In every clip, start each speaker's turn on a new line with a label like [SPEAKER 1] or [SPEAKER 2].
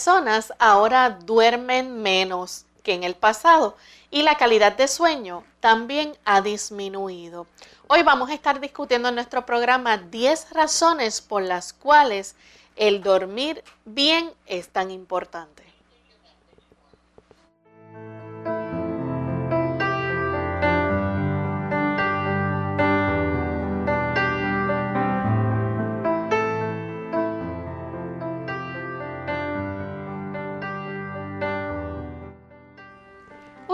[SPEAKER 1] Personas ahora duermen menos que en el pasado y la calidad de sueño también ha disminuido. Hoy vamos a estar discutiendo en nuestro programa 10 razones por las cuales el dormir bien es tan importante.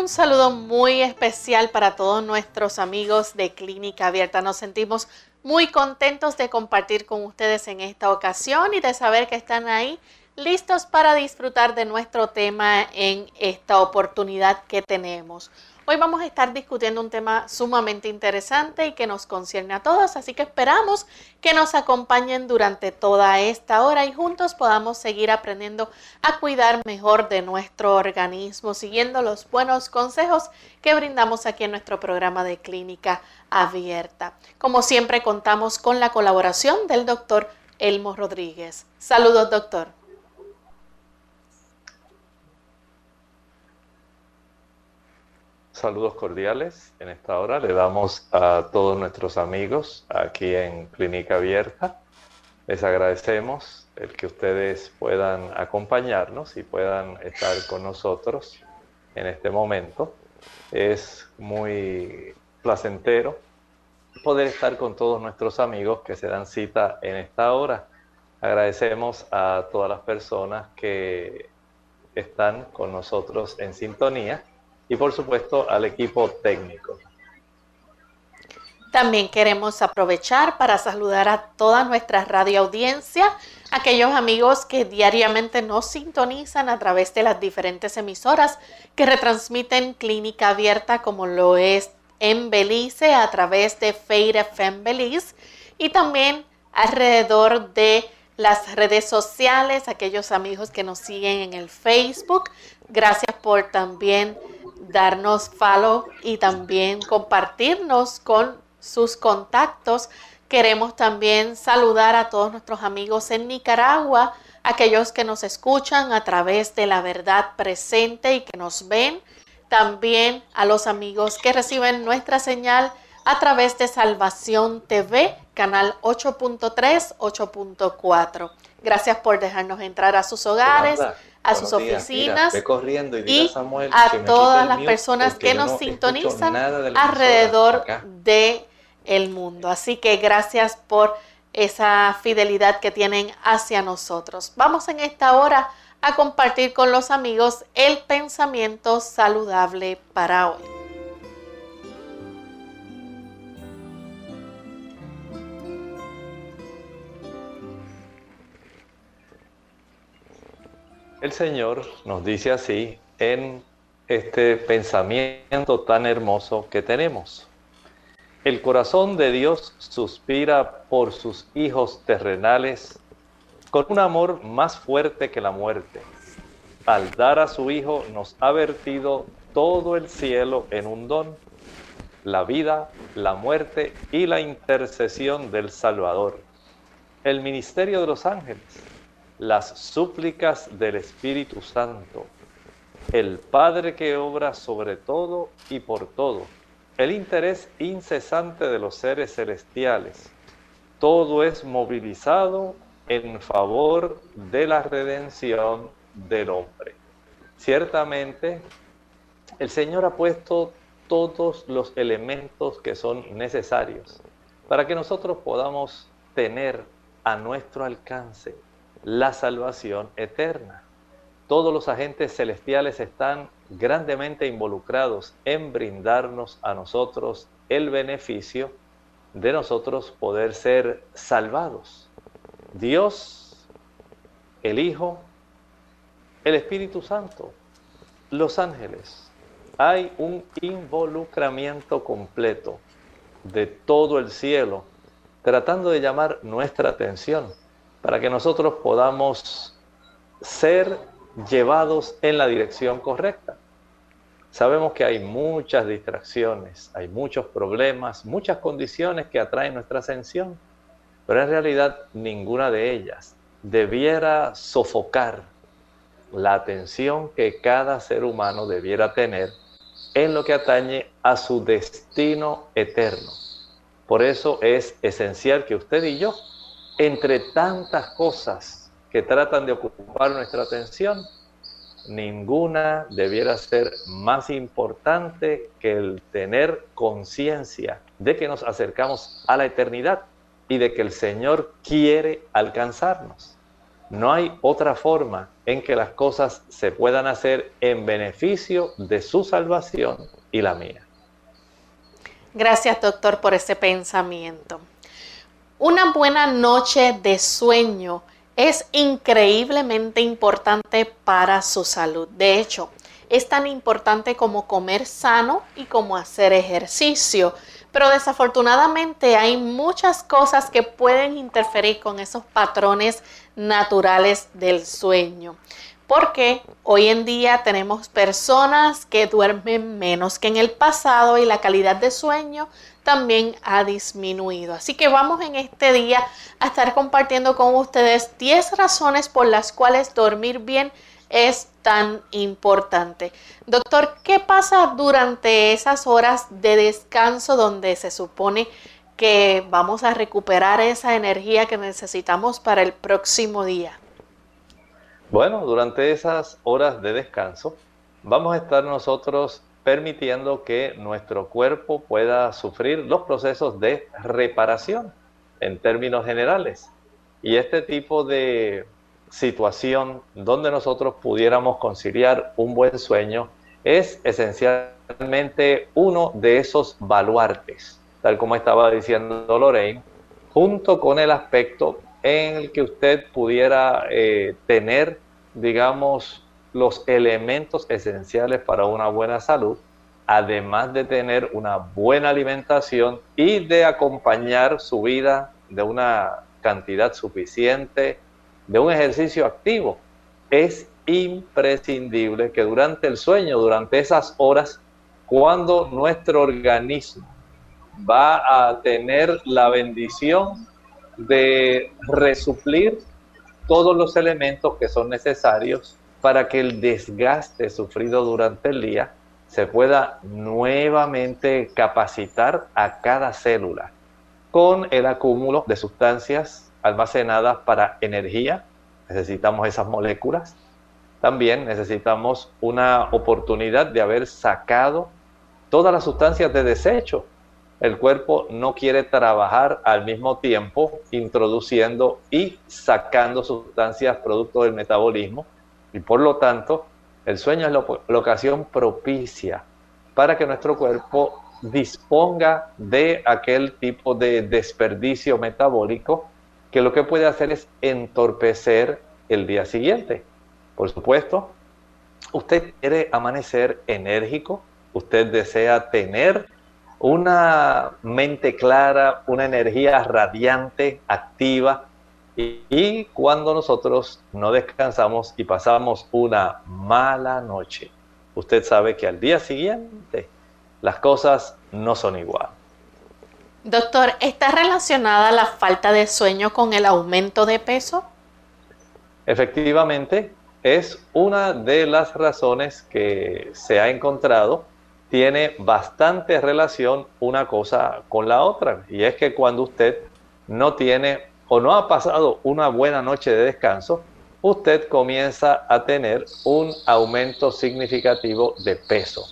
[SPEAKER 1] Un saludo muy especial para todos nuestros amigos de Clínica Abierta. Nos sentimos muy contentos de compartir con ustedes en esta ocasión y de saber que están ahí listos para disfrutar de nuestro tema en esta oportunidad que tenemos. Hoy vamos a estar discutiendo un tema sumamente interesante y que nos concierne a todos, así que esperamos que nos acompañen durante toda esta hora y juntos podamos seguir aprendiendo a cuidar mejor de nuestro organismo, siguiendo los buenos consejos que brindamos aquí en nuestro programa de clínica abierta. Como siempre contamos con la colaboración del doctor Elmo Rodríguez. Saludos, doctor.
[SPEAKER 2] Saludos cordiales. En esta hora le damos a todos nuestros amigos aquí en Clínica Abierta. Les agradecemos el que ustedes puedan acompañarnos y puedan estar con nosotros en este momento. Es muy placentero poder estar con todos nuestros amigos que se dan cita en esta hora. Agradecemos a todas las personas que están con nosotros en sintonía y por supuesto al equipo técnico.
[SPEAKER 1] También queremos aprovechar para saludar a toda nuestra radio audiencia, aquellos amigos que diariamente nos sintonizan a través de las diferentes emisoras que retransmiten Clínica Abierta como lo es en Belice a través de Feire FM Belice y también alrededor de las redes sociales, aquellos amigos que nos siguen en el Facebook. Gracias por también darnos follow y también compartirnos con sus contactos. Queremos también saludar a todos nuestros amigos en Nicaragua, aquellos que nos escuchan a través de la verdad presente y que nos ven. También a los amigos que reciben nuestra señal a través de Salvación TV, canal 8.3, 8.4. Gracias por dejarnos entrar a sus hogares, a sus oficinas y, a todas las personas que nos sintonizan alrededor de el mundo. Así que gracias por esa fidelidad que tienen hacia nosotros. Vamos en esta hora a compartir con los amigos el pensamiento saludable para hoy.
[SPEAKER 2] El Señor nos dice así en este pensamiento tan hermoso que tenemos. El corazón de Dios suspira por sus hijos terrenales con un amor más fuerte que la muerte. Al dar a su Hijo nos ha vertido todo el cielo en un don, la vida, la muerte y la intercesión del Salvador, el ministerio de los ángeles las súplicas del Espíritu Santo, el Padre que obra sobre todo y por todo, el interés incesante de los seres celestiales. Todo es movilizado en favor de la redención del hombre. Ciertamente, el Señor ha puesto todos los elementos que son necesarios para que nosotros podamos tener a nuestro alcance la salvación eterna. Todos los agentes celestiales están grandemente involucrados en brindarnos a nosotros el beneficio de nosotros poder ser salvados. Dios, el Hijo, el Espíritu Santo, los ángeles. Hay un involucramiento completo de todo el cielo tratando de llamar nuestra atención para que nosotros podamos ser llevados en la dirección correcta. Sabemos que hay muchas distracciones, hay muchos problemas, muchas condiciones que atraen nuestra atención, pero en realidad ninguna de ellas debiera sofocar la atención que cada ser humano debiera tener en lo que atañe a su destino eterno. Por eso es esencial que usted y yo, entre tantas cosas que tratan de ocupar nuestra atención, ninguna debiera ser más importante que el tener conciencia de que nos acercamos a la eternidad y de que el Señor quiere alcanzarnos. No hay otra forma en que las cosas se puedan hacer en beneficio de su salvación y la mía.
[SPEAKER 1] Gracias, doctor, por ese pensamiento. Una buena noche de sueño es increíblemente importante para su salud. De hecho, es tan importante como comer sano y como hacer ejercicio. Pero desafortunadamente hay muchas cosas que pueden interferir con esos patrones naturales del sueño. Porque hoy en día tenemos personas que duermen menos que en el pasado y la calidad de sueño también ha disminuido. Así que vamos en este día a estar compartiendo con ustedes 10 razones por las cuales dormir bien es tan importante. Doctor, ¿qué pasa durante esas horas de descanso donde se supone que vamos a recuperar esa energía que necesitamos para el próximo día?
[SPEAKER 2] Bueno, durante esas horas de descanso vamos a estar nosotros permitiendo que nuestro cuerpo pueda sufrir los procesos de reparación en términos generales. Y este tipo de situación donde nosotros pudiéramos conciliar un buen sueño es esencialmente uno de esos baluartes, tal como estaba diciendo Lorraine, junto con el aspecto en el que usted pudiera eh, tener, digamos, los elementos esenciales para una buena salud, además de tener una buena alimentación y de acompañar su vida de una cantidad suficiente de un ejercicio activo. Es imprescindible que durante el sueño, durante esas horas, cuando nuestro organismo va a tener la bendición de resuplir todos los elementos que son necesarios para que el desgaste sufrido durante el día se pueda nuevamente capacitar a cada célula con el acúmulo de sustancias almacenadas para energía. Necesitamos esas moléculas. También necesitamos una oportunidad de haber sacado todas las sustancias de desecho. El cuerpo no quiere trabajar al mismo tiempo introduciendo y sacando sustancias producto del metabolismo y por lo tanto, el sueño es la, ocasión propicia para que nuestro cuerpo disponga de aquel tipo de desperdicio metabólico que lo que puede hacer es entorpecer el día siguiente. Por supuesto, usted quiere amanecer enérgico, usted desea tener una mente clara, una energía radiante, activa, y, cuando nosotros no descansamos y pasamos una mala noche, usted sabe que al día siguiente las cosas no son igual.
[SPEAKER 1] Doctor, ¿está relacionada la falta de sueño con el aumento de peso?
[SPEAKER 2] Efectivamente, es una de las razones que se ha encontrado tiene bastante relación una cosa con la otra. Y es que cuando usted no tiene o no ha pasado una buena noche de descanso, usted comienza a tener un aumento significativo de peso.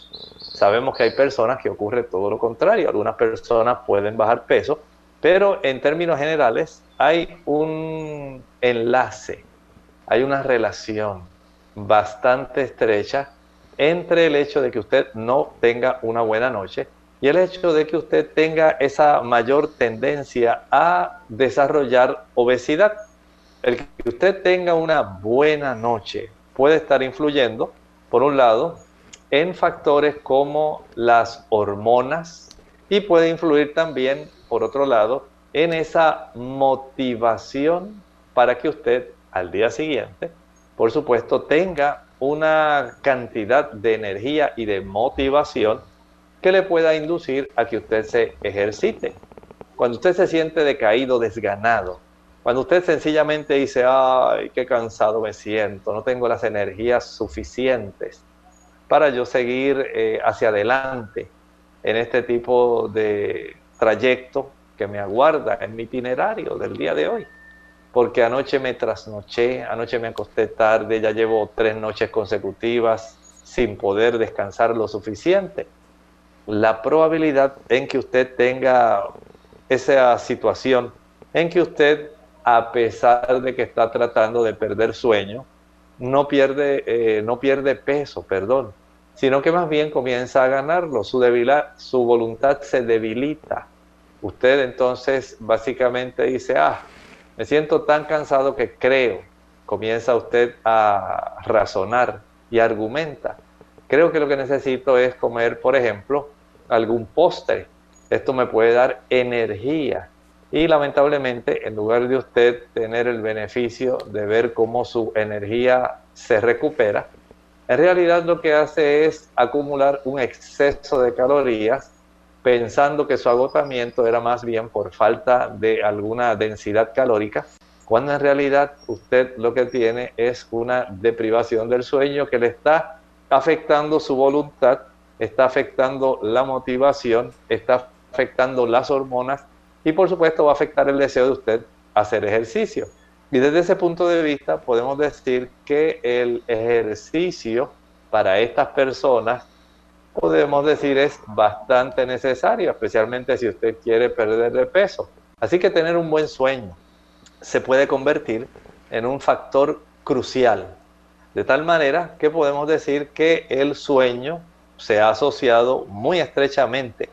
[SPEAKER 2] Sabemos que hay personas que ocurre todo lo contrario. Algunas personas pueden bajar peso, pero en términos generales hay un enlace, hay una relación bastante estrecha entre el hecho de que usted no tenga una buena noche y el hecho de que usted tenga esa mayor tendencia a desarrollar obesidad. El que usted tenga una buena noche puede estar influyendo, por un lado, en factores como las hormonas y puede influir también, por otro lado, en esa motivación para que usted al día siguiente, por supuesto, tenga una cantidad de energía y de motivación que le pueda inducir a que usted se ejercite. Cuando usted se siente decaído, desganado, cuando usted sencillamente dice, ay, qué cansado me siento, no tengo las energías suficientes para yo seguir eh, hacia adelante en este tipo de trayecto que me aguarda en mi itinerario del día de hoy porque anoche me trasnoché, anoche me acosté tarde, ya llevo tres noches consecutivas sin poder descansar lo suficiente. La probabilidad en que usted tenga esa situación, en que usted, a pesar de que está tratando de perder sueño, no pierde, eh, no pierde peso, perdón, sino que más bien comienza a ganarlo, su, debilidad, su voluntad se debilita. Usted entonces básicamente dice, ah, me siento tan cansado que creo, comienza usted a razonar y argumenta. Creo que lo que necesito es comer, por ejemplo, algún postre. Esto me puede dar energía. Y lamentablemente, en lugar de usted tener el beneficio de ver cómo su energía se recupera, en realidad lo que hace es acumular un exceso de calorías pensando que su agotamiento era más bien por falta de alguna densidad calórica, cuando en realidad usted lo que tiene es una deprivación del sueño que le está afectando su voluntad, está afectando la motivación, está afectando las hormonas y por supuesto va a afectar el deseo de usted hacer ejercicio. Y desde ese punto de vista podemos decir que el ejercicio para estas personas podemos decir es bastante necesario, especialmente si usted quiere perder de peso. Así que tener un buen sueño se puede convertir en un factor crucial, de tal manera que podemos decir que el sueño se ha asociado muy estrechamente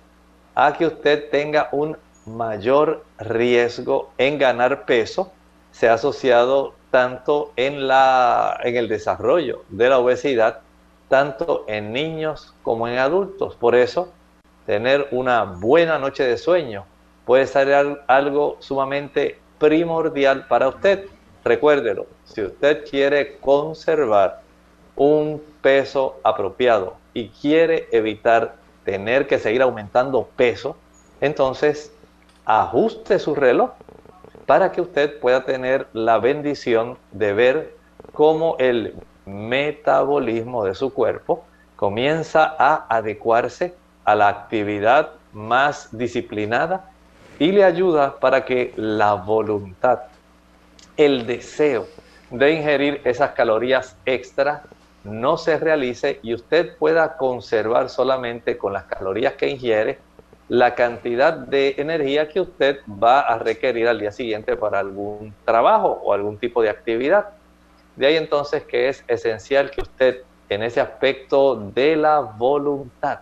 [SPEAKER 2] a que usted tenga un mayor riesgo en ganar peso, se ha asociado tanto en, la, en el desarrollo de la obesidad tanto en niños como en adultos. Por eso, tener una buena noche de sueño puede ser algo sumamente primordial para usted. Recuérdelo, si usted quiere conservar un peso apropiado y quiere evitar tener que seguir aumentando peso, entonces ajuste su reloj para que usted pueda tener la bendición de ver cómo el metabolismo de su cuerpo comienza a adecuarse a la actividad más disciplinada y le ayuda para que la voluntad, el deseo de ingerir esas calorías extra no se realice y usted pueda conservar solamente con las calorías que ingiere la cantidad de energía que usted va a requerir al día siguiente para algún trabajo o algún tipo de actividad. De ahí entonces que es esencial que usted en ese aspecto de la voluntad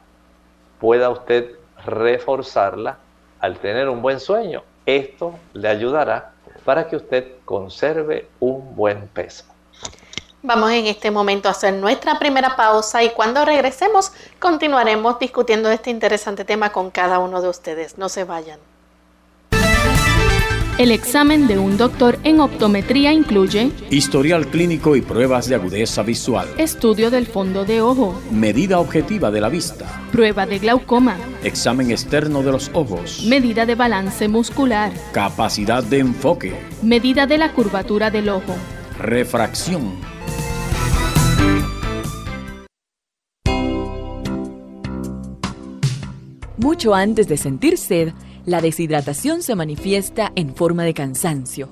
[SPEAKER 2] pueda usted reforzarla al tener un buen sueño. Esto le ayudará para que usted conserve un buen peso.
[SPEAKER 1] Vamos en este momento a hacer nuestra primera pausa y cuando regresemos continuaremos discutiendo este interesante tema con cada uno de ustedes. No se vayan.
[SPEAKER 3] El examen de un doctor en optometría incluye
[SPEAKER 4] historial clínico y pruebas de agudeza visual,
[SPEAKER 3] estudio del fondo de ojo,
[SPEAKER 4] medida objetiva de la vista,
[SPEAKER 3] prueba de glaucoma,
[SPEAKER 4] examen externo de los ojos,
[SPEAKER 3] medida de balance muscular,
[SPEAKER 4] capacidad de enfoque,
[SPEAKER 3] medida de la curvatura del ojo,
[SPEAKER 4] refracción,
[SPEAKER 5] Mucho antes de sentir sed, la deshidratación se manifiesta en forma de cansancio.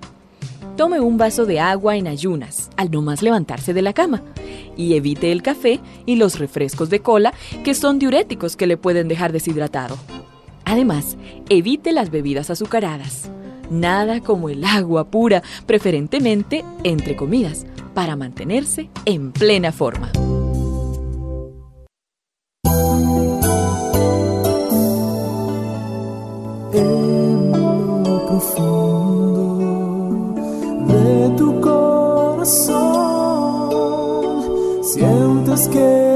[SPEAKER 5] Tome un vaso de agua en ayunas, al no más levantarse de la cama, y evite el café y los refrescos de cola, que son diuréticos que le pueden dejar deshidratado. Además, evite las bebidas azucaradas. Nada como el agua pura, preferentemente entre comidas, para mantenerse en plena forma.
[SPEAKER 6] Corazón. Sientes que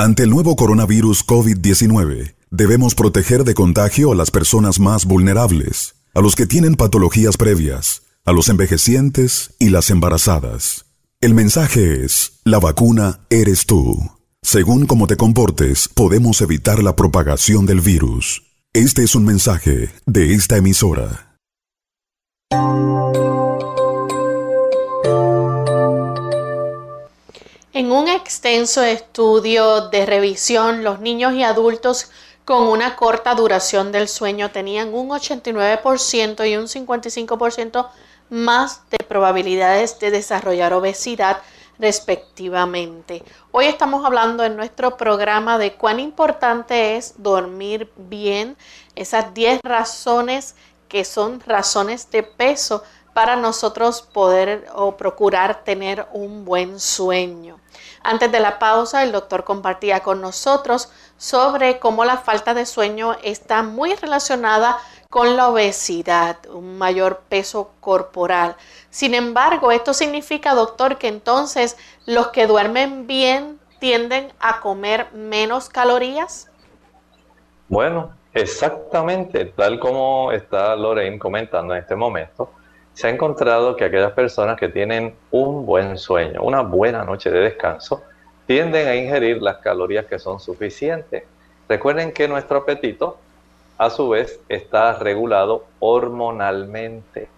[SPEAKER 7] Ante el nuevo coronavirus COVID-19, debemos proteger de contagio a las personas más vulnerables, a los que tienen patologías previas, a los envejecientes y las embarazadas. El mensaje es, la vacuna eres tú. Según cómo te comportes, podemos evitar la propagación del virus. Este es un mensaje de esta emisora.
[SPEAKER 1] En un extenso estudio de revisión, los niños y adultos con una corta duración del sueño tenían un 89% y un 55% más de probabilidades de desarrollar obesidad respectivamente. Hoy estamos hablando en nuestro programa de cuán importante es dormir bien, esas 10 razones que son razones de peso para nosotros poder o procurar tener un buen sueño. Antes de la pausa, el doctor compartía con nosotros sobre cómo la falta de sueño está muy relacionada con la obesidad, un mayor peso corporal. Sin embargo, esto significa, doctor, que entonces los que duermen bien tienden a comer menos calorías.
[SPEAKER 2] Bueno, exactamente, tal como está Lorraine comentando en este momento se ha encontrado que aquellas personas que tienen un buen sueño, una buena noche de descanso, tienden a ingerir las calorías que son suficientes. Recuerden que nuestro apetito, a su vez, está regulado hormonalmente.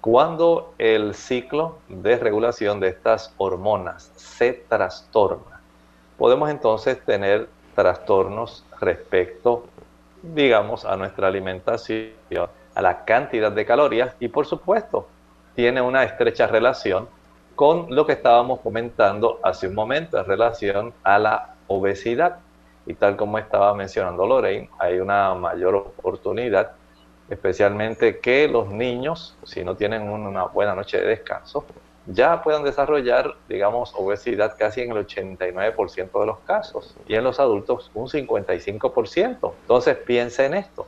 [SPEAKER 2] Cuando el ciclo de regulación de estas hormonas se trastorna, podemos entonces tener trastornos respecto, digamos, a nuestra alimentación a la cantidad de calorías y por supuesto tiene una estrecha relación con lo que estábamos comentando hace un momento en relación a la obesidad. Y tal como estaba mencionando Lorraine, hay una mayor oportunidad, especialmente que los niños, si no tienen una buena noche de descanso, ya puedan desarrollar, digamos, obesidad casi en el 89% de los casos y en los adultos un 55%. Entonces piensa en esto.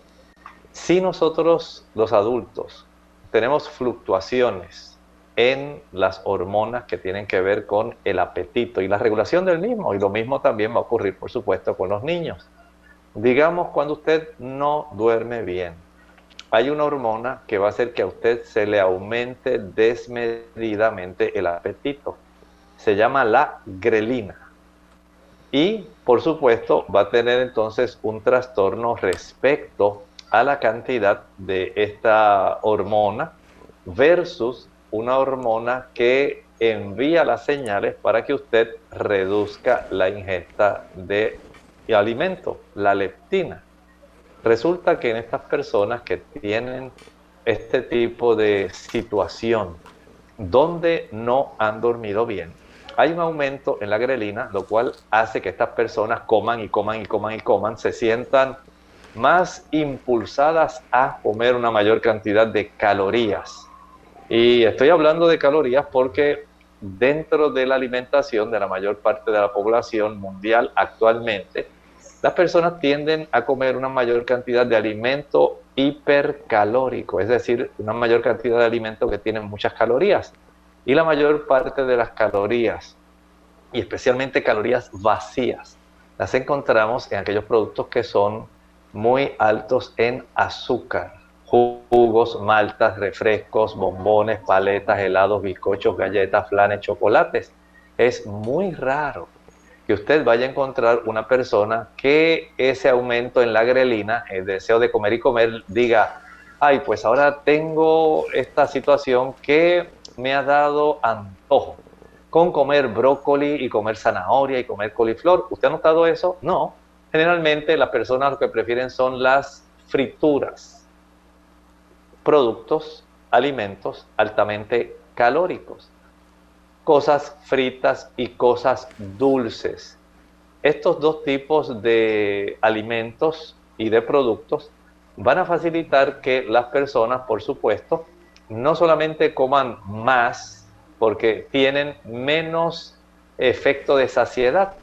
[SPEAKER 2] Si nosotros los adultos tenemos fluctuaciones en las hormonas que tienen que ver con el apetito y la regulación del mismo, y lo mismo también va a ocurrir, por supuesto, con los niños. Digamos cuando usted no duerme bien, hay una hormona que va a hacer que a usted se le aumente desmedidamente el apetito. Se llama la grelina. Y, por supuesto, va a tener entonces un trastorno respecto a la cantidad de esta hormona versus una hormona que envía las señales para que usted reduzca la ingesta de alimento, la leptina. Resulta que en estas personas que tienen este tipo de situación donde no han dormido bien, hay un aumento en la grelina, lo cual hace que estas personas coman y coman y coman y coman, se sientan más impulsadas a comer una mayor cantidad de calorías. Y estoy hablando de calorías porque dentro de la alimentación de la mayor parte de la población mundial actualmente, las personas tienden a comer una mayor cantidad de alimento hipercalórico, es decir, una mayor cantidad de alimento que tienen muchas calorías. Y la mayor parte de las calorías, y especialmente calorías vacías, las encontramos en aquellos productos que son muy altos en azúcar. Jugos, maltas, refrescos, bombones, paletas, helados, bizcochos, galletas, flanes, chocolates. Es muy raro que usted vaya a encontrar una persona que ese aumento en la grelina, el deseo de comer y comer, diga, ay, pues ahora tengo esta situación que me ha dado antojo con comer brócoli y comer zanahoria y comer coliflor. ¿Usted ha notado eso? No. Generalmente las personas lo que prefieren son las frituras, productos, alimentos altamente calóricos cosas fritas y cosas dulces. Estos dos tipos de alimentos y de productos van a facilitar que las personas, por supuesto, no solamente coman más, porque tienen menos efecto de saciedad.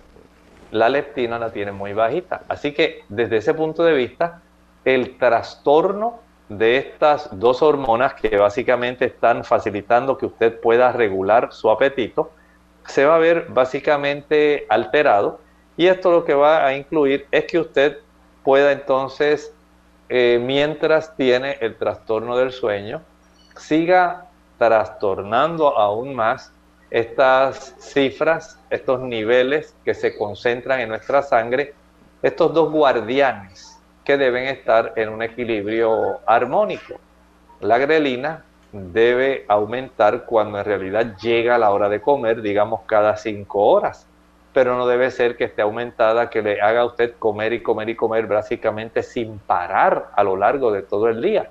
[SPEAKER 2] La leptina la tiene muy bajita. Así que desde ese punto de vista, el trastorno de estas dos hormonas que básicamente están facilitando que usted pueda regular su apetito, se va a ver básicamente alterado y esto lo que va a incluir es que usted pueda entonces, eh, mientras tiene el trastorno del sueño, siga trastornando aún más estas cifras, estos niveles que se concentran en nuestra sangre, estos dos guardianes que deben estar en un equilibrio armónico. La grelina debe aumentar cuando en realidad llega la hora de comer, digamos cada cinco horas, pero no debe ser que esté aumentada, que le haga a usted comer y comer y comer básicamente sin parar a lo largo de todo el día.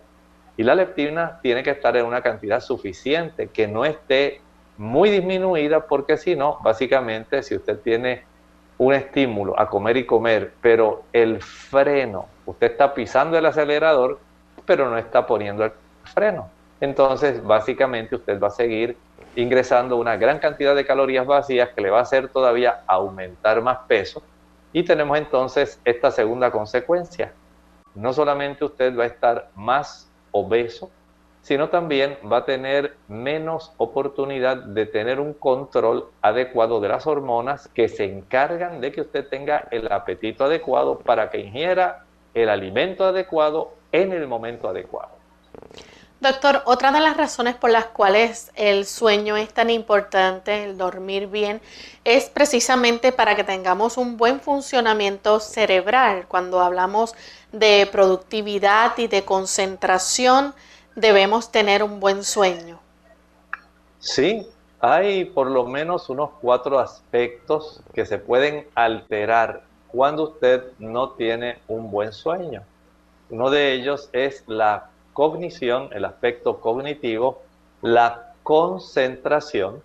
[SPEAKER 2] Y la leptina tiene que estar en una cantidad suficiente, que no esté muy disminuida, porque si no, básicamente si usted tiene un estímulo a comer y comer, pero el freno Usted está pisando el acelerador, pero no está poniendo el freno. Entonces, básicamente usted va a seguir ingresando una gran cantidad de calorías vacías que le va a hacer todavía aumentar más peso. Y tenemos entonces esta segunda consecuencia. No solamente usted va a estar más obeso, sino también va a tener menos oportunidad de tener un control adecuado de las hormonas que se encargan de que usted tenga el apetito adecuado para que ingiera el alimento adecuado en el momento adecuado.
[SPEAKER 1] Doctor, otra de las razones por las cuales el sueño es tan importante, el dormir bien, es precisamente para que tengamos un buen funcionamiento cerebral. Cuando hablamos de productividad y de concentración, debemos tener un buen sueño.
[SPEAKER 2] Sí, hay por lo menos unos cuatro aspectos que se pueden alterar cuando usted no tiene un buen sueño. Uno de ellos es la cognición, el aspecto cognitivo, la concentración,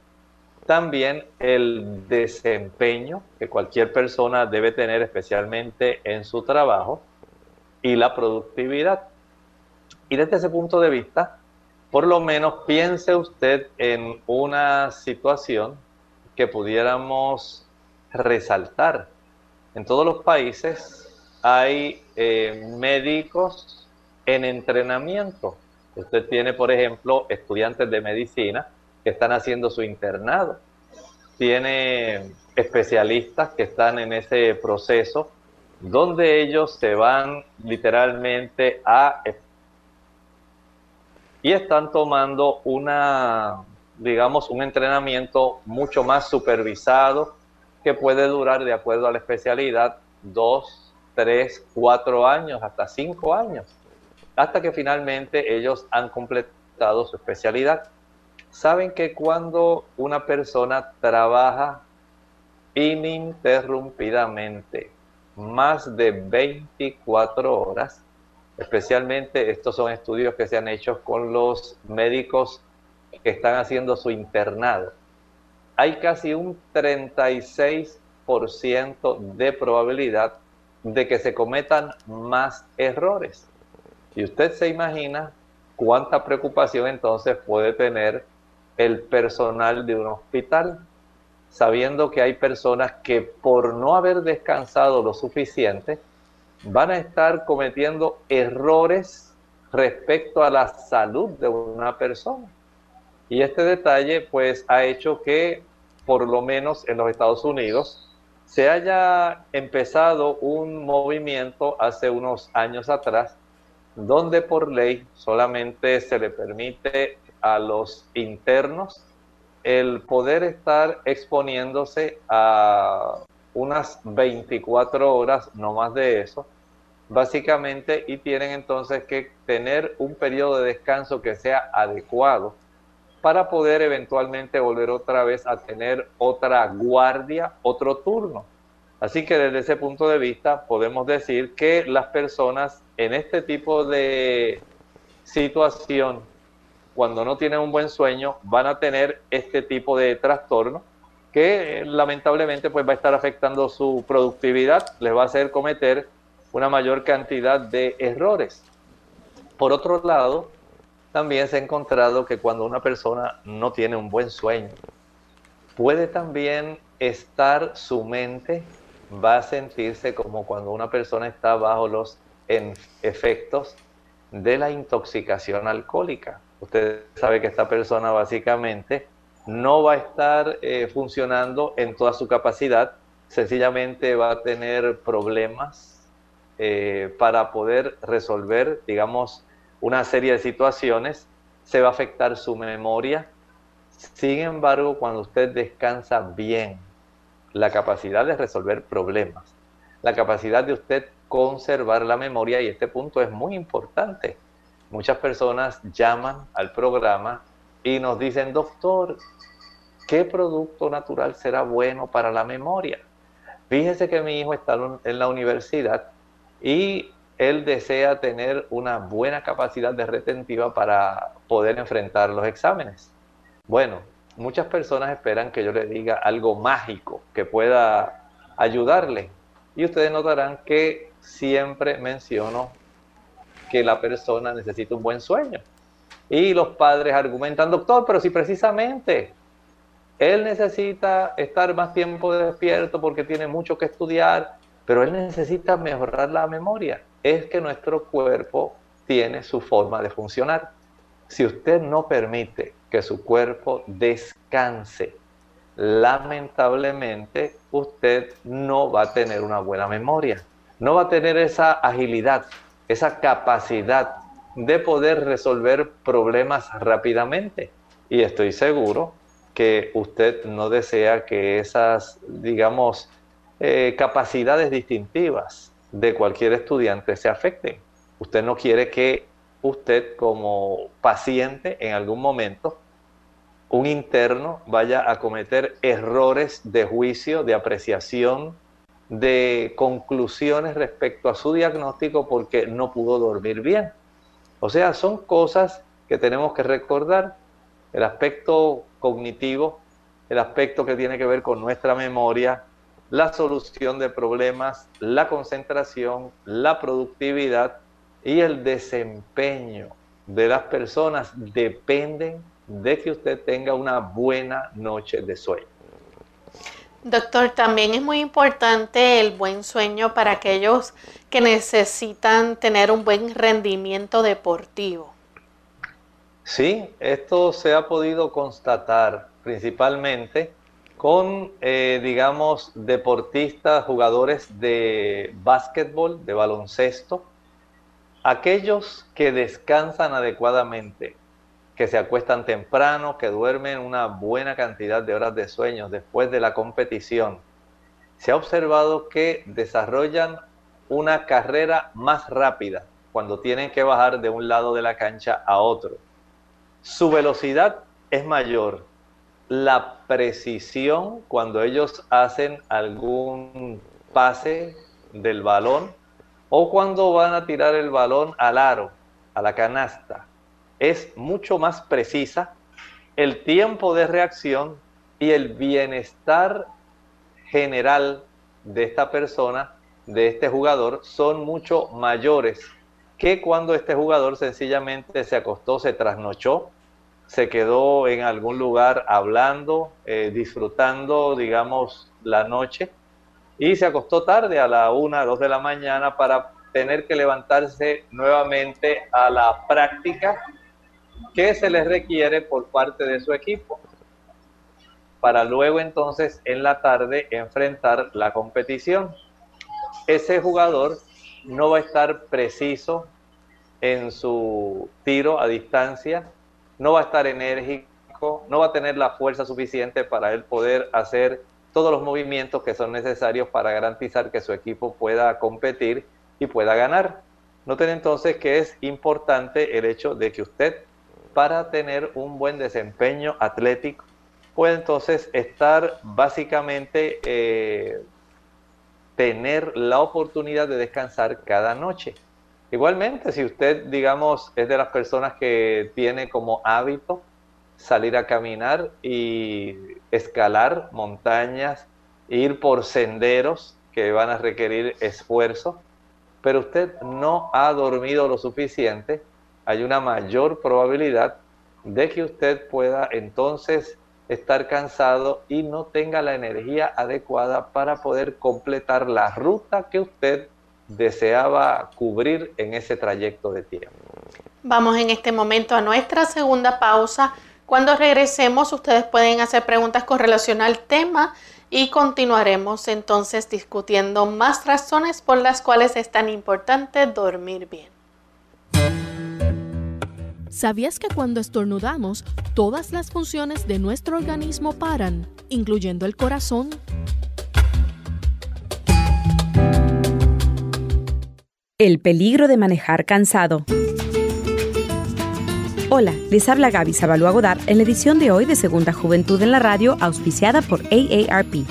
[SPEAKER 2] también el desempeño que cualquier persona debe tener especialmente en su trabajo y la productividad. Y desde ese punto de vista, por lo menos piense usted en una situación que pudiéramos resaltar en todos los países hay eh, médicos en entrenamiento. Usted tiene, por ejemplo, estudiantes de medicina que están haciendo su internado. Tiene especialistas que están en ese proceso donde ellos se van literalmente a y están tomando una digamos un entrenamiento mucho más supervisado que puede durar, de acuerdo a la especialidad, dos, tres, cuatro años, hasta cinco años, hasta que finalmente ellos han completado su especialidad. Saben que cuando una persona trabaja ininterrumpidamente más de 24 horas, especialmente estos son estudios que se han hecho con los médicos que están haciendo su internado hay casi un 36% de probabilidad de que se cometan más errores. Y usted se imagina cuánta preocupación entonces puede tener el personal de un hospital, sabiendo que hay personas que por no haber descansado lo suficiente, van a estar cometiendo errores respecto a la salud de una persona. Y este detalle pues ha hecho que por lo menos en los Estados Unidos se haya empezado un movimiento hace unos años atrás donde por ley solamente se le permite a los internos el poder estar exponiéndose a unas 24 horas, no más de eso, básicamente, y tienen entonces que tener un periodo de descanso que sea adecuado para poder eventualmente volver otra vez a tener otra guardia, otro turno. Así que desde ese punto de vista podemos decir que las personas en este tipo de situación, cuando no tienen un buen sueño, van a tener este tipo de trastorno que lamentablemente pues va a estar afectando su productividad, les va a hacer cometer una mayor cantidad de errores. Por otro lado, también se ha encontrado que cuando una persona no tiene un buen sueño, puede también estar su mente, va a sentirse como cuando una persona está bajo los efectos de la intoxicación alcohólica. Usted sabe que esta persona básicamente no va a estar eh, funcionando en toda su capacidad, sencillamente va a tener problemas eh, para poder resolver, digamos, una serie de situaciones, se va a afectar su memoria. Sin embargo, cuando usted descansa bien, la capacidad de resolver problemas, la capacidad de usted conservar la memoria, y este punto es muy importante. Muchas personas llaman al programa y nos dicen, doctor, ¿qué producto natural será bueno para la memoria? Fíjese que mi hijo está en la universidad y él desea tener una buena capacidad de retentiva para poder enfrentar los exámenes. Bueno, muchas personas esperan que yo le diga algo mágico que pueda ayudarle. Y ustedes notarán que siempre menciono que la persona necesita un buen sueño. Y los padres argumentan, doctor, pero si precisamente él necesita estar más tiempo despierto porque tiene mucho que estudiar, pero él necesita mejorar la memoria es que nuestro cuerpo tiene su forma de funcionar. Si usted no permite que su cuerpo descanse, lamentablemente usted no va a tener una buena memoria, no va a tener esa agilidad, esa capacidad de poder resolver problemas rápidamente. Y estoy seguro que usted no desea que esas, digamos, eh, capacidades distintivas de cualquier estudiante se afecte. Usted no quiere que usted como paciente en algún momento, un interno, vaya a cometer errores de juicio, de apreciación, de conclusiones respecto a su diagnóstico porque no pudo dormir bien. O sea, son cosas que tenemos que recordar. El aspecto cognitivo, el aspecto que tiene que ver con nuestra memoria, la solución de problemas, la concentración, la productividad y el desempeño de las personas dependen de que usted tenga una buena noche de sueño.
[SPEAKER 1] Doctor, también es muy importante el buen sueño para aquellos que necesitan tener un buen rendimiento deportivo.
[SPEAKER 2] Sí, esto se ha podido constatar principalmente con, eh, digamos, deportistas, jugadores de básquetbol, de baloncesto, aquellos que descansan adecuadamente, que se acuestan temprano, que duermen una buena cantidad de horas de sueño después de la competición, se ha observado que desarrollan una carrera más rápida cuando tienen que bajar de un lado de la cancha a otro. Su velocidad es mayor, la precisión cuando ellos hacen algún pase del balón o cuando van a tirar el balón al aro, a la canasta. Es mucho más precisa. El tiempo de reacción y el bienestar general de esta persona, de este jugador, son mucho mayores que cuando este jugador sencillamente se acostó, se trasnochó, se quedó en algún lugar hablando, eh, disfrutando, digamos, la noche y se acostó tarde a la una, dos de la mañana para tener que levantarse nuevamente a la práctica que se les requiere por parte de su equipo para luego entonces en la tarde enfrentar la competición. Ese jugador no va a estar preciso en su tiro a distancia, no va a estar enérgico, no va a tener la fuerza suficiente para él poder hacer todos los movimientos que son necesarios para garantizar que su equipo pueda competir y pueda ganar. Noten entonces que es importante el hecho de que usted, para tener un buen desempeño atlético, puede entonces estar básicamente, eh, tener la oportunidad de descansar cada noche. Igualmente, si usted, digamos, es de las personas que tiene como hábito salir a caminar y escalar montañas, ir por senderos que van a requerir esfuerzo, pero usted no ha dormido lo suficiente, hay una mayor probabilidad de que usted pueda entonces estar cansado y no tenga la energía adecuada para poder completar la ruta que usted deseaba cubrir en ese trayecto de tiempo.
[SPEAKER 1] Vamos en este momento a nuestra segunda pausa. Cuando regresemos, ustedes pueden hacer preguntas con relación al tema y continuaremos entonces discutiendo más razones por las cuales es tan importante dormir bien.
[SPEAKER 3] ¿Sabías que cuando estornudamos, todas las funciones de nuestro organismo paran, incluyendo el corazón?
[SPEAKER 8] El peligro de manejar cansado. Hola, les habla Gaby Zabalúa Godard en la edición de hoy de Segunda Juventud en la Radio, auspiciada por AARP.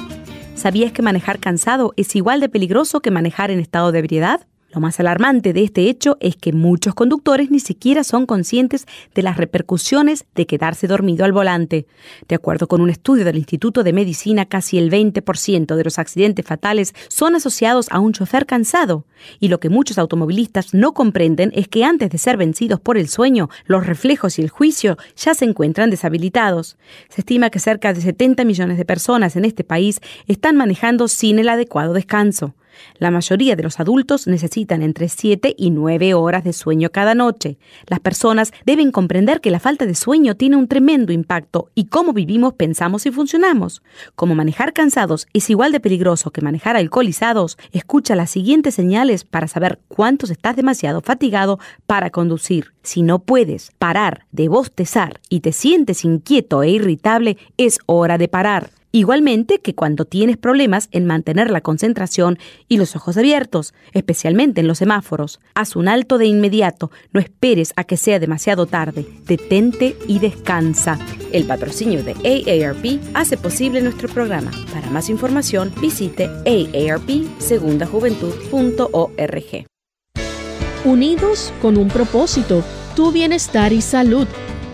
[SPEAKER 8] ¿Sabías que manejar cansado es igual de peligroso que manejar en estado de ebriedad? Lo más alarmante de este hecho es que muchos conductores ni siquiera son conscientes de las repercusiones de quedarse dormido al volante. De acuerdo con un estudio del Instituto de Medicina, casi el 20% de los accidentes fatales son asociados a un chofer cansado. Y lo que muchos automovilistas no comprenden es que antes de ser vencidos por el sueño, los reflejos y el juicio ya se encuentran deshabilitados. Se estima que cerca de 70 millones de personas en este país están manejando sin el adecuado descanso. La mayoría de los adultos necesitan entre 7 y 9 horas de sueño cada noche. Las personas deben comprender que la falta de sueño tiene un tremendo impacto y cómo vivimos, pensamos y funcionamos. Como manejar cansados es igual de peligroso que manejar alcoholizados, escucha las siguientes señales para saber cuántos estás demasiado fatigado para conducir. Si no puedes parar de bostezar y te sientes inquieto e irritable, es hora de parar. Igualmente que cuando tienes problemas en mantener la concentración y los ojos abiertos, especialmente en los semáforos, haz un alto de inmediato, no esperes a que sea demasiado tarde, detente y descansa. El patrocinio de AARP hace posible nuestro programa. Para más información visite aarpsegundajuventud.org.
[SPEAKER 3] Unidos con un propósito, tu bienestar y salud.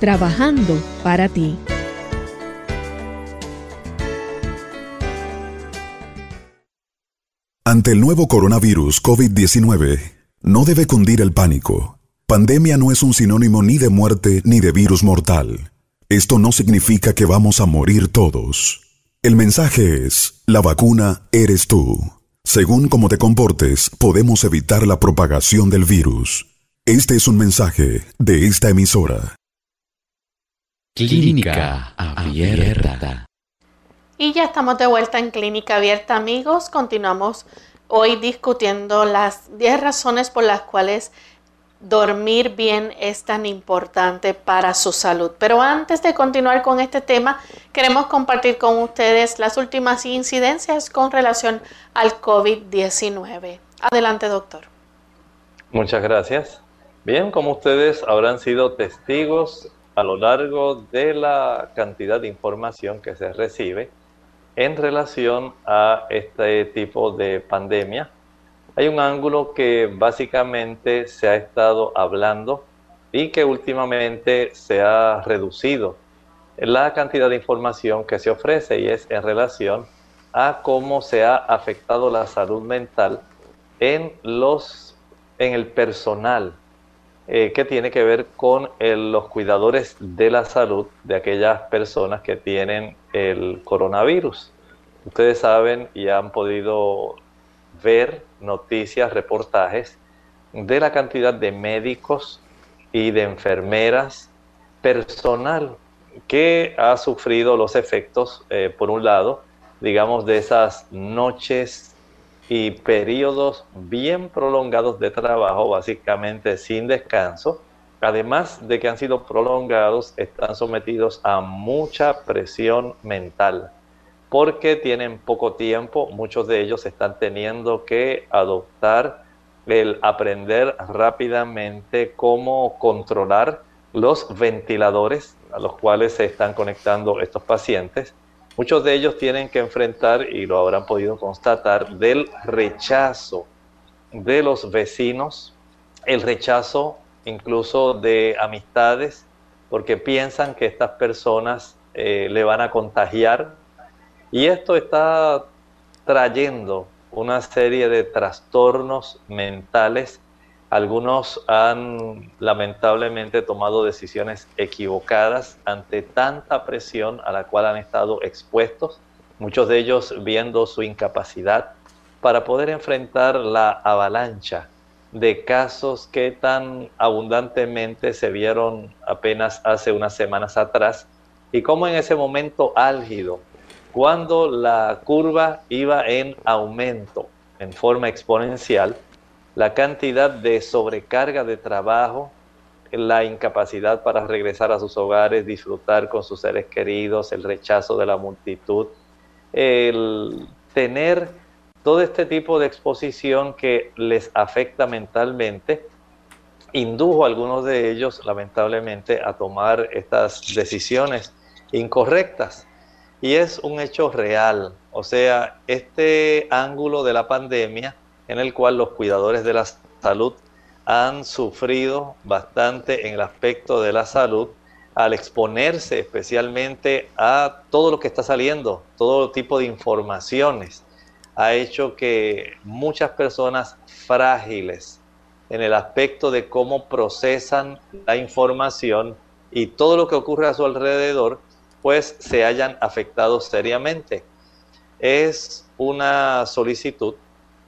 [SPEAKER 3] trabajando para ti.
[SPEAKER 7] Ante el nuevo coronavirus COVID-19, no debe cundir el pánico. Pandemia no es un sinónimo ni de muerte ni de virus mortal. Esto no significa que vamos a morir todos. El mensaje es, la vacuna eres tú. Según cómo te comportes, podemos evitar la propagación del virus. Este es un mensaje de esta emisora.
[SPEAKER 9] Clínica Abierta.
[SPEAKER 1] Y ya estamos de vuelta en Clínica Abierta, amigos. Continuamos hoy discutiendo las 10 razones por las cuales dormir bien es tan importante para su salud. Pero antes de continuar con este tema, queremos compartir con ustedes las últimas incidencias con relación al COVID-19. Adelante, doctor.
[SPEAKER 2] Muchas gracias. Bien, como ustedes habrán sido testigos a lo largo de la cantidad de información que se recibe en relación a este tipo de pandemia, hay un ángulo que básicamente se ha estado hablando y que últimamente se ha reducido la cantidad de información que se ofrece y es en relación a cómo se ha afectado la salud mental en los en el personal eh, que tiene que ver con los cuidadores de la salud de aquellas personas que tienen el coronavirus. Ustedes saben y han podido ver noticias, reportajes de la cantidad de médicos y de enfermeras, personal que ha sufrido los efectos, eh, por un lado, digamos, de esas noches y periodos bien prolongados de trabajo, básicamente sin descanso, además de que han sido prolongados, están sometidos a mucha presión mental porque tienen poco tiempo, muchos de ellos están teniendo que adoptar el aprender rápidamente cómo controlar los ventiladores a los cuales se están conectando estos pacientes. Muchos de ellos tienen que enfrentar, y lo habrán podido constatar, del rechazo de los vecinos, el rechazo incluso de amistades, porque piensan que estas personas eh, le van a contagiar y esto está trayendo una serie de trastornos mentales. Algunos han lamentablemente tomado decisiones equivocadas ante tanta presión a la cual han estado expuestos, muchos de ellos viendo su incapacidad para poder enfrentar la avalancha de casos que tan abundantemente se vieron apenas hace unas semanas atrás y cómo en ese momento álgido cuando la curva iba en aumento en forma exponencial, la cantidad de sobrecarga de trabajo, la incapacidad para regresar a sus hogares, disfrutar con sus seres queridos, el rechazo de la multitud, el tener todo este tipo de exposición que les afecta mentalmente, indujo a algunos de ellos, lamentablemente, a tomar estas decisiones incorrectas. Y es un hecho real, o sea, este ángulo de la pandemia en el cual los cuidadores de la salud han sufrido bastante en el aspecto de la salud al exponerse especialmente a todo lo que está saliendo, todo tipo de informaciones, ha hecho que muchas personas frágiles en el aspecto de cómo procesan la información y todo lo que ocurre a su alrededor, pues se hayan afectado seriamente. Es una solicitud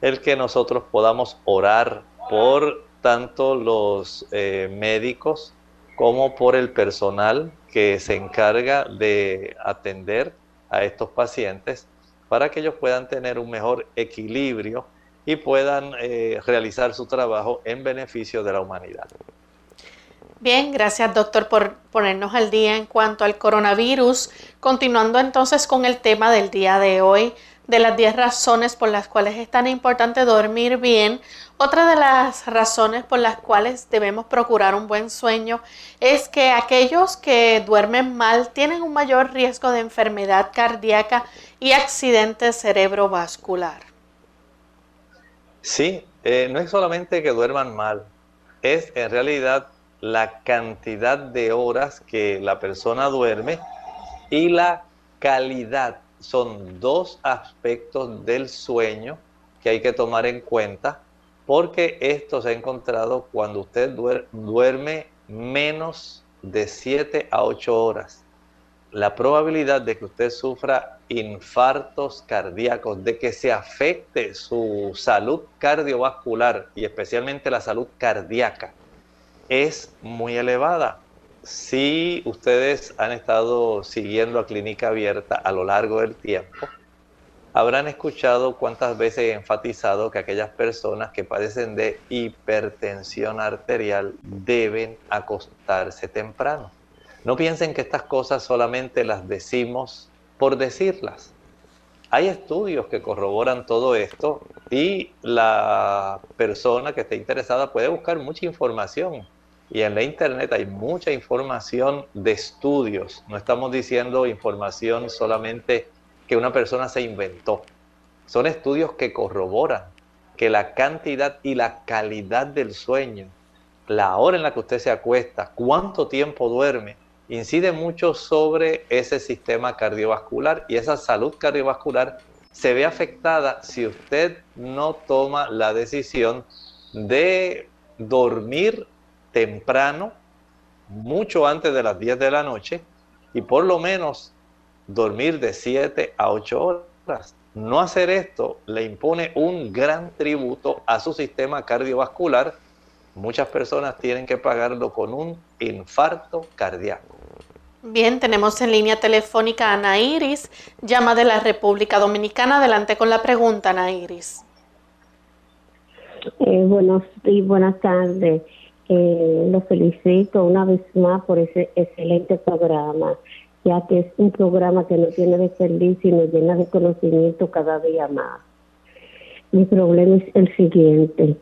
[SPEAKER 2] el que nosotros podamos orar por tanto los eh, médicos como por el personal que se encarga de atender a estos pacientes para que ellos puedan tener un mejor equilibrio y puedan eh, realizar su trabajo en beneficio de la humanidad.
[SPEAKER 1] Bien, gracias doctor por ponernos al día en cuanto al coronavirus. Continuando entonces con el tema del día de hoy, de las 10 razones por las cuales es tan importante dormir bien. Otra de las razones por las cuales debemos procurar un buen sueño es que aquellos que duermen mal tienen un mayor riesgo de enfermedad cardíaca y accidente cerebrovascular.
[SPEAKER 2] Sí, eh, no es solamente que duerman mal, es en realidad la cantidad de horas que la persona duerme y la calidad. Son dos aspectos del sueño que hay que tomar en cuenta porque esto se ha encontrado cuando usted duerme menos de 7 a 8 horas. La probabilidad de que usted sufra infartos cardíacos, de que se afecte su salud cardiovascular y especialmente la salud cardíaca, es muy elevada. Si ustedes han estado siguiendo a Clínica Abierta a lo largo del tiempo, habrán escuchado cuántas veces he enfatizado que aquellas personas que padecen de hipertensión arterial deben acostarse temprano. No piensen que estas cosas solamente las decimos por decirlas. Hay estudios que corroboran todo esto y la persona que esté interesada puede buscar mucha información. Y en la internet hay mucha información de estudios. No estamos diciendo información solamente que una persona se inventó. Son estudios que corroboran que la cantidad y la calidad del sueño, la hora en la que usted se acuesta, cuánto tiempo duerme, incide mucho sobre ese sistema cardiovascular y esa salud cardiovascular se ve afectada si usted no toma la decisión de dormir temprano, mucho antes de las 10 de la noche, y por lo menos dormir de 7 a 8 horas. No hacer esto le impone un gran tributo a su sistema cardiovascular. Muchas personas tienen que pagarlo con un infarto cardíaco.
[SPEAKER 1] Bien, tenemos en línea telefónica a Ana Iris, llama de la República Dominicana. Adelante con la pregunta, Ana Iris.
[SPEAKER 10] Eh, buenos y buenas tardes. Eh, los felicito una vez más por ese excelente programa ya que es un programa que no tiene desperdicio y nos llena de conocimiento cada día más. Mi problema es el siguiente.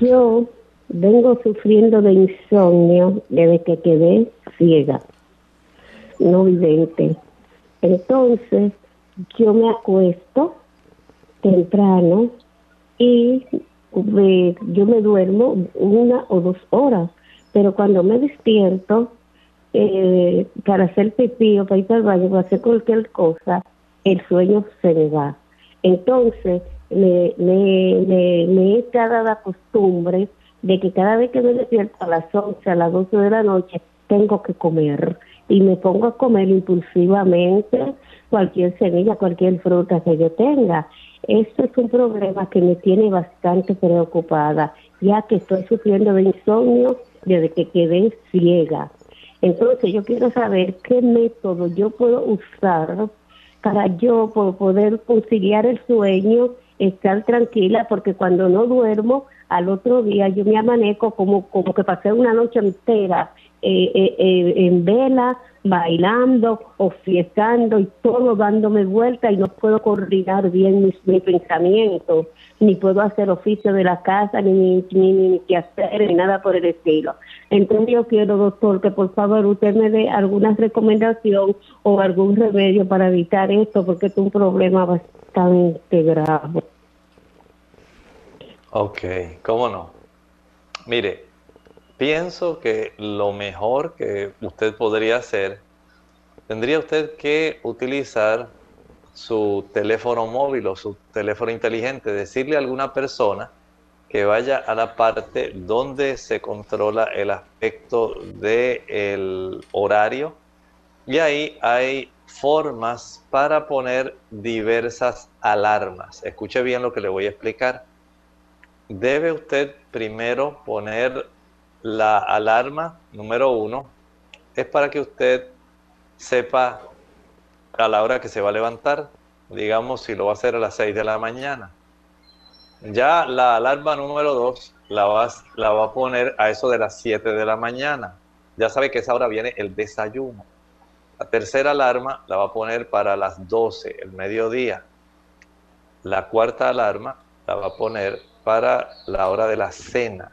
[SPEAKER 10] Yo vengo sufriendo de insomnio desde que quedé ciega, no vidente. Entonces, yo me acuesto temprano y yo me duermo una o dos horas, pero cuando me despierto eh, para hacer pipí o para ir al baño, para hacer cualquier cosa, el sueño se me va. Entonces, me, me, he dado la costumbre de que cada vez que me despierto a las 11, a las 12 de la noche, tengo que comer. Y me pongo a comer impulsivamente cualquier semilla, cualquier fruta que yo tenga. Esto es un problema que me tiene bastante preocupada, ya que estoy sufriendo de insomnio desde que quedé ciega. Entonces yo quiero saber qué método yo puedo usar para yo poder conciliar el sueño, estar tranquila, porque cuando no duermo, al otro día yo me amanezco como, como que pasé una noche entera eh, eh, eh, en vela, bailando o fiestando y todo dándome vuelta y no puedo coordinar bien mis, mis pensamientos, ni puedo hacer oficio de la casa, ni, ni, ni, ni, ni hacer, ni nada por el estilo. Entonces yo quiero, doctor, que por favor usted me dé alguna recomendación o algún remedio para evitar esto, porque es un problema bastante grave.
[SPEAKER 2] Ok, ¿cómo no? Mire, pienso que lo mejor que usted podría hacer, tendría usted que utilizar su teléfono móvil o su teléfono inteligente, decirle a alguna persona que vaya a la parte donde se controla el aspecto del horario y ahí hay formas para poner diversas alarmas. Escuche bien lo que le voy a explicar. Debe usted primero poner la alarma número uno es para que usted sepa a la hora que se va a levantar, digamos si lo va a hacer a las 6 de la mañana. Ya la alarma número dos la va, la va a poner a eso de las 7 de la mañana. Ya sabe que esa hora viene el desayuno. La tercera alarma la va a poner para las 12, el mediodía. La cuarta alarma la va a poner para la hora de la cena.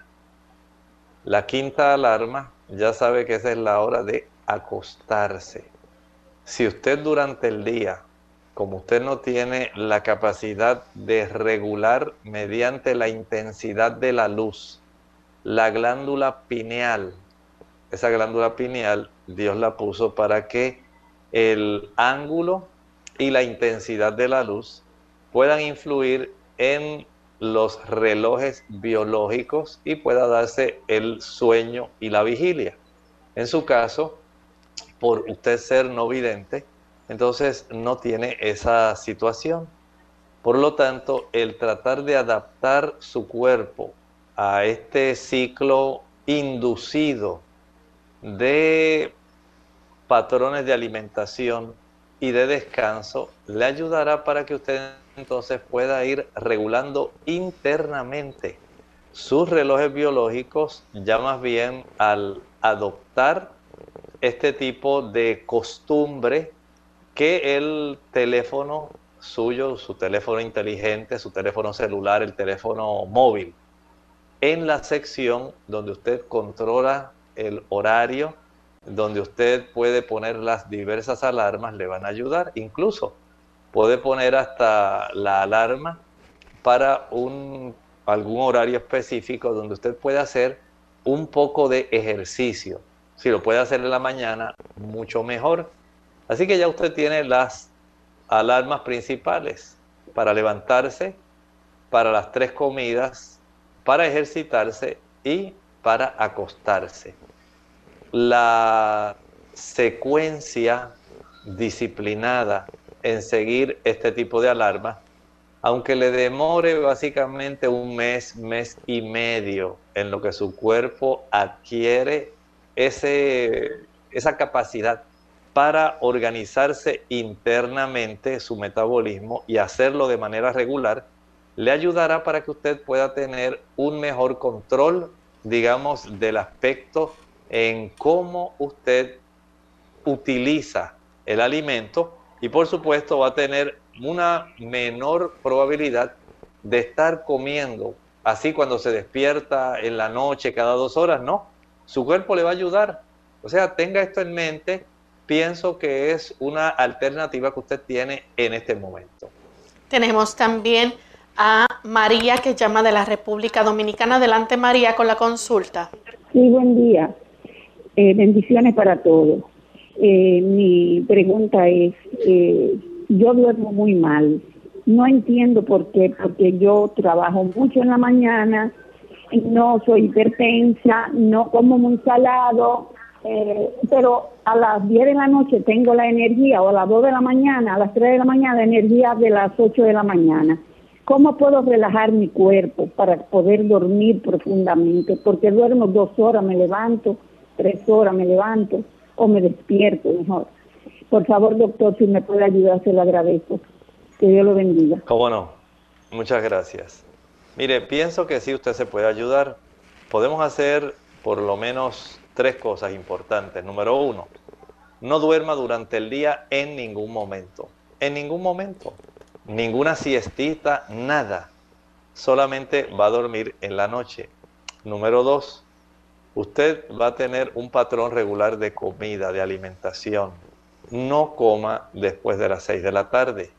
[SPEAKER 2] La quinta alarma ya sabe que esa es la hora de acostarse. Si usted durante el día, como usted no tiene la capacidad de regular mediante la intensidad de la luz, la glándula pineal, esa glándula pineal Dios la puso para que el ángulo y la intensidad de la luz puedan influir en los relojes biológicos y pueda darse el sueño y la vigilia. En su caso, por usted ser no vidente, entonces no tiene esa situación. Por lo tanto, el tratar de adaptar su cuerpo a este ciclo inducido de patrones de alimentación y de descanso le ayudará para que usted entonces pueda ir regulando internamente sus relojes biológicos, ya más bien al adoptar este tipo de costumbre que el teléfono suyo, su teléfono inteligente, su teléfono celular, el teléfono móvil, en la sección donde usted controla el horario, donde usted puede poner las diversas alarmas, le van a ayudar. Incluso puede poner hasta la alarma para un, algún horario específico donde usted puede hacer un poco de ejercicio. Si lo puede hacer en la mañana, mucho mejor. Así que ya usted tiene las alarmas principales para levantarse, para las tres comidas, para ejercitarse y para acostarse. La secuencia disciplinada en seguir este tipo de alarmas, aunque le demore básicamente un mes, mes y medio en lo que su cuerpo adquiere ese, esa capacidad para organizarse internamente su metabolismo y hacerlo de manera regular, le ayudará para que usted pueda tener un mejor control, digamos, del aspecto en cómo usted utiliza el alimento y por supuesto va a tener una menor probabilidad de estar comiendo así cuando se despierta en la noche cada dos horas, no, su cuerpo le va a ayudar. O sea, tenga esto en mente pienso que es una alternativa que usted tiene en este momento.
[SPEAKER 1] Tenemos también a María que llama de la República Dominicana. Adelante María con la consulta.
[SPEAKER 11] Sí, buen día. Eh, bendiciones para todos. Eh, mi pregunta es, eh, yo duermo muy mal. No entiendo por qué, porque yo trabajo mucho en la mañana, no soy hipertensa, no como muy salado, eh, pero a las 10 de la noche tengo la energía, o a las 2 de la mañana, a las 3 de la mañana, la energía de las 8 de la mañana. ¿Cómo puedo relajar mi cuerpo para poder dormir profundamente? Porque duermo dos horas, me levanto, tres horas me levanto o me despierto mejor. Por favor, doctor, si me puede ayudar, se lo agradezco. Que Dios lo bendiga.
[SPEAKER 2] ¿Cómo no? Muchas gracias. Mire, pienso que sí usted se puede ayudar. Podemos hacer por lo menos tres cosas importantes. Número uno, no duerma durante el día en ningún momento. En ningún momento. Ninguna siestita, nada. Solamente va a dormir en la noche. Número dos, usted va a tener un patrón regular de comida, de alimentación. No coma después de las seis de la tarde.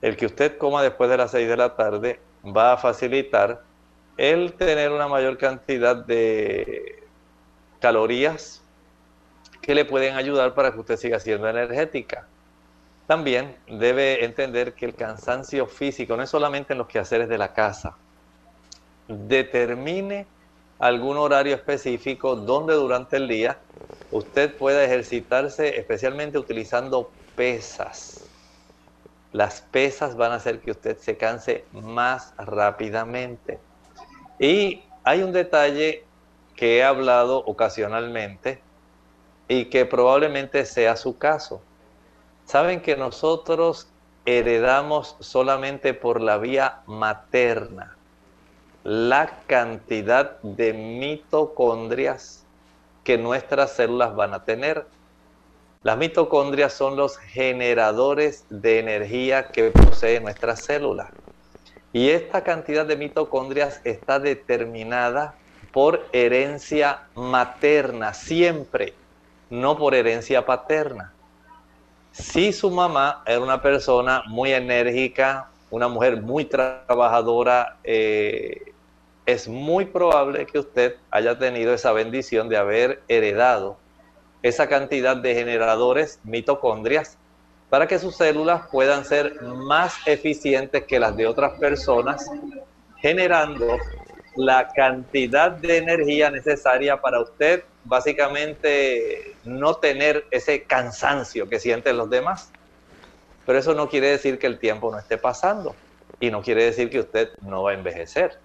[SPEAKER 2] El que usted coma después de las seis de la tarde va a facilitar el tener una mayor cantidad de calorías que le pueden ayudar para que usted siga siendo energética. También debe entender que el cansancio físico no es solamente en los quehaceres de la casa. Determine algún horario específico donde durante el día usted pueda ejercitarse, especialmente utilizando pesas. Las pesas van a hacer que usted se canse más rápidamente. Y hay un detalle que he hablado ocasionalmente y que probablemente sea su caso. Saben que nosotros heredamos solamente por la vía materna la cantidad de mitocondrias que nuestras células van a tener. Las mitocondrias son los generadores de energía que posee nuestra célula. Y esta cantidad de mitocondrias está determinada por herencia materna, siempre, no por herencia paterna. Si su mamá era una persona muy enérgica, una mujer muy trabajadora, eh, es muy probable que usted haya tenido esa bendición de haber heredado esa cantidad de generadores mitocondrias para que sus células puedan ser más eficientes que las de otras personas, generando la cantidad de energía necesaria para usted básicamente no tener ese cansancio que sienten los demás. Pero eso no quiere decir que el tiempo no esté pasando y no quiere decir que usted no va a envejecer.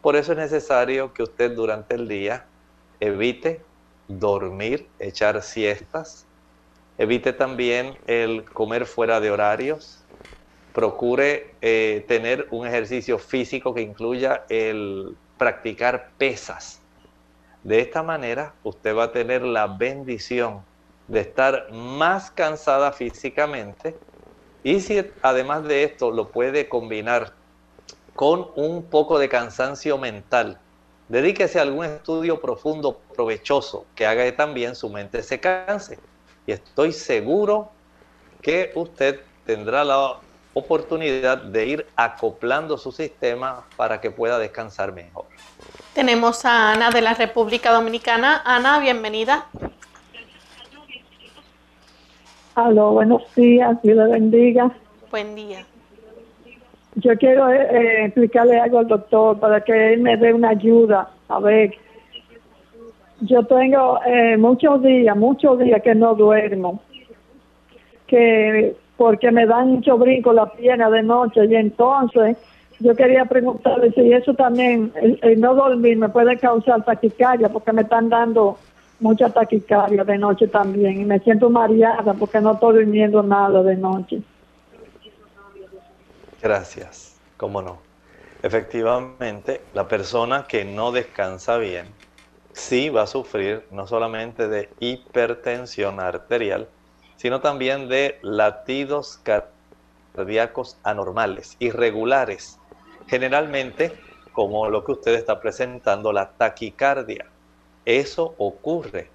[SPEAKER 2] Por eso es necesario que usted durante el día evite dormir, echar siestas, Evite también el comer fuera de horarios. Procure eh, tener un ejercicio físico que incluya el practicar pesas. De esta manera usted va a tener la bendición de estar más cansada físicamente y si además de esto lo puede combinar con un poco de cansancio mental, dedíquese a algún estudio profundo, provechoso, que haga que también su mente se canse. Y estoy seguro que usted tendrá la oportunidad de ir acoplando su sistema para que pueda descansar mejor.
[SPEAKER 1] Tenemos a Ana de la República Dominicana. Ana, bienvenida.
[SPEAKER 12] Aló, buenos días, Dios le bendiga.
[SPEAKER 1] Buen día.
[SPEAKER 12] Yo quiero eh, eh, explicarle algo al doctor para que él me dé una ayuda. A ver, yo tengo eh, muchos días, muchos días que no duermo, que porque me dan mucho brinco la pierna de noche y entonces yo quería preguntarle si eso también, el no dormir me puede causar taquicardia porque me están dando mucha taquicardia de noche también y me siento mareada porque no estoy durmiendo nada de noche.
[SPEAKER 2] Gracias, cómo no. Efectivamente, la persona que no descansa bien sí va a sufrir no solamente de hipertensión arterial, sino también de latidos cardíacos anormales, irregulares. Generalmente, como lo que usted está presentando, la taquicardia eso ocurre.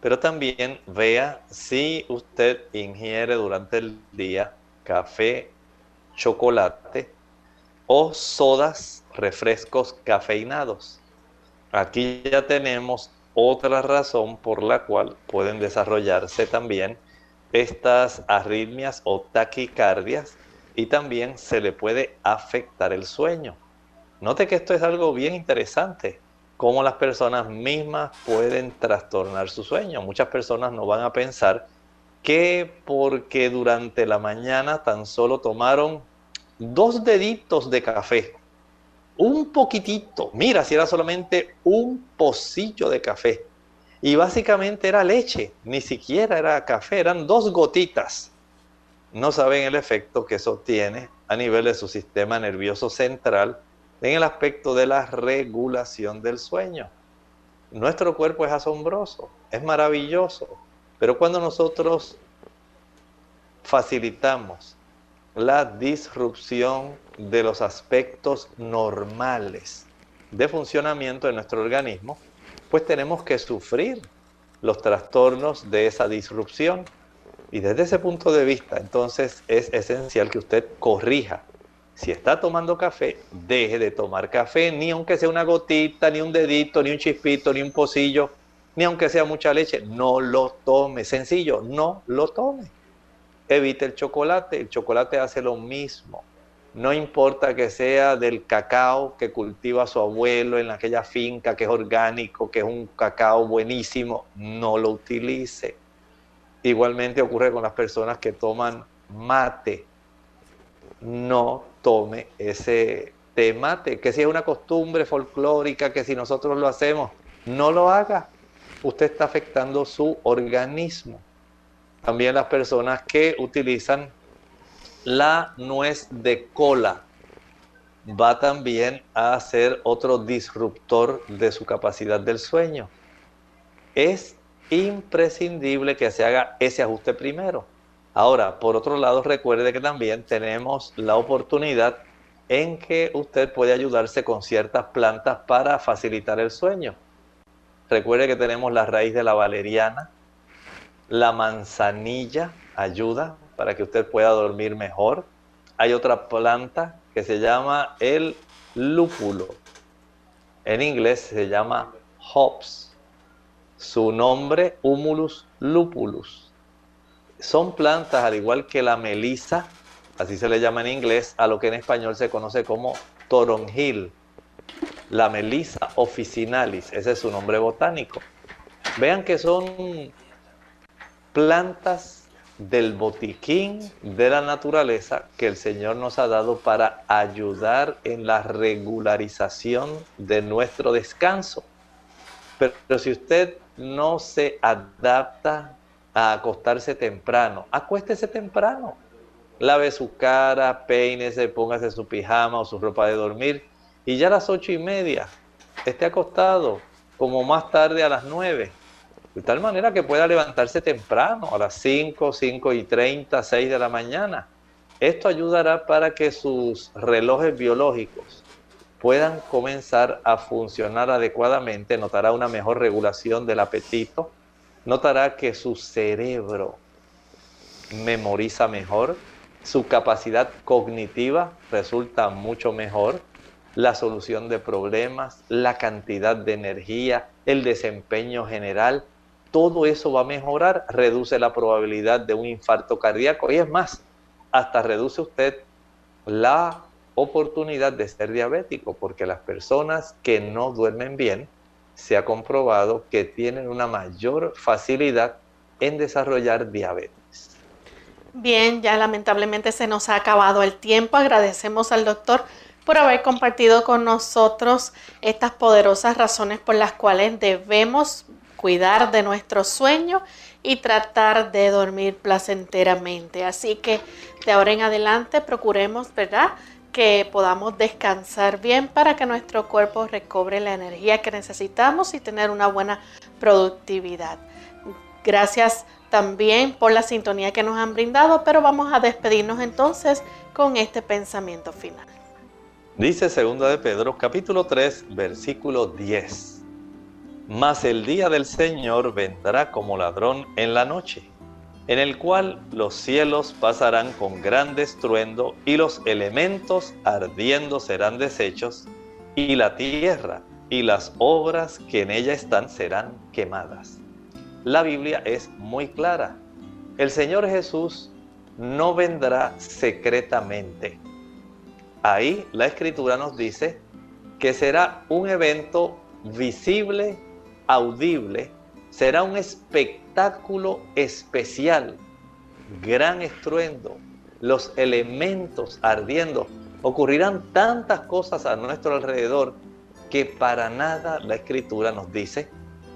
[SPEAKER 2] Pero también vea si usted ingiere durante el día café, chocolate o sodas, refrescos cafeinados. Aquí ya tenemos otra razón por la cual pueden desarrollarse también estas arritmias o taquicardias y también se le puede afectar el sueño. Note que esto es algo bien interesante cómo las personas mismas pueden trastornar su sueño. Muchas personas no van a pensar que porque durante la mañana tan solo tomaron dos deditos de café, un poquitito, mira, si era solamente un pocillo de café, y básicamente era leche, ni siquiera era café, eran dos gotitas. No saben el efecto que eso tiene a nivel de su sistema nervioso central en el aspecto de la regulación del sueño. Nuestro cuerpo es asombroso, es maravilloso, pero cuando nosotros facilitamos la disrupción de los aspectos normales de funcionamiento de nuestro organismo, pues tenemos que sufrir los trastornos de esa disrupción. Y desde ese punto de vista, entonces es esencial que usted corrija si está tomando café, deje de tomar café, ni aunque sea una gotita, ni un dedito, ni un chispito, ni un pocillo, ni aunque sea mucha leche, no lo tome. Sencillo, no lo tome. Evite el chocolate, el chocolate hace lo mismo. No importa que sea del cacao que cultiva su abuelo en aquella finca, que es orgánico, que es un cacao buenísimo, no lo utilice. Igualmente ocurre con las personas que toman mate. No tome ese tema, que si es una costumbre folclórica, que si nosotros lo hacemos, no lo haga. Usted está afectando su organismo. También las personas que utilizan la nuez de cola va también a ser otro disruptor de su capacidad del sueño. Es imprescindible que se haga ese ajuste primero. Ahora, por otro lado, recuerde que también tenemos la oportunidad en que usted puede ayudarse con ciertas plantas para facilitar el sueño. Recuerde que tenemos la raíz de la valeriana, la manzanilla ayuda para que usted pueda dormir mejor. Hay otra planta que se llama el lúpulo. En inglés se llama hops. Su nombre, Humulus lupulus son plantas, al igual que la melisa, así se le llama en inglés, a lo que en español se conoce como toronjil. La melisa officinalis, ese es su nombre botánico. Vean que son plantas del botiquín de la naturaleza que el Señor nos ha dado para ayudar en la regularización de nuestro descanso. Pero, si usted no se adapta a acostarse temprano, acuéstese temprano. Lave su cara, peínese, póngase su pijama o su ropa de dormir y ya a las ocho y media esté acostado, como más tarde a las nueve. De tal manera que pueda levantarse temprano, a las cinco, cinco y treinta, seis de la mañana. Esto ayudará para que sus relojes biológicos puedan comenzar a funcionar adecuadamente, notará una mejor regulación del apetito, notará que su cerebro memoriza mejor, su capacidad cognitiva resulta mucho mejor, la solución de problemas, la cantidad de energía, el desempeño general, todo eso va a mejorar, reduce la probabilidad de un infarto cardíaco y es más, hasta reduce usted la oportunidad de ser diabético, porque las personas que no duermen bien, se ha comprobado que tienen una mayor facilidad en desarrollar diabetes.
[SPEAKER 1] Bien, ya lamentablemente se nos ha acabado el tiempo. Agradecemos al doctor por haber compartido con nosotros estas poderosas razones por las cuales debemos cuidar de nuestro sueño y tratar de dormir placenteramente. Así que de ahora en adelante procuremos, ¿verdad? Que podamos descansar bien para que nuestro cuerpo recobre la energía que necesitamos y tener una buena productividad. Gracias también por la sintonía que nos han brindado, pero vamos a despedirnos entonces con este pensamiento final.
[SPEAKER 2] Dice segunda de Pedro capítulo 3 versículo 10. Mas el día del Señor vendrá como ladrón en la noche, en el cual los cielos pasarán con gran estruendo y los elementos ardiendo serán deshechos y la tierra y las obras que en ella están serán quemadas. La Biblia es muy clara. El Señor Jesús no vendrá secretamente. Ahí la escritura nos dice que será un evento visible audible, será un espectáculo especial, gran estruendo, los elementos ardiendo. Ocurrirán tantas cosas a nuestro alrededor que para nada la escritura nos dice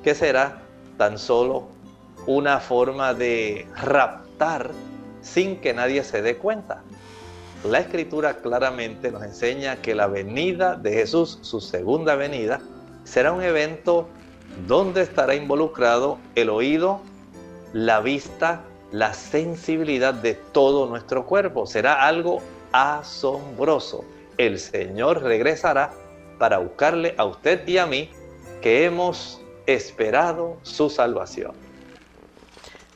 [SPEAKER 2] que será tan solo una forma de raptar sin que nadie se dé cuenta. La escritura claramente nos enseña que la venida de Jesús, su segunda venida, será un evento donde estará involucrado el oído, la vista, la sensibilidad de todo nuestro cuerpo. Será algo asombroso. El Señor regresará para buscarle a usted y a mí que hemos esperado su salvación.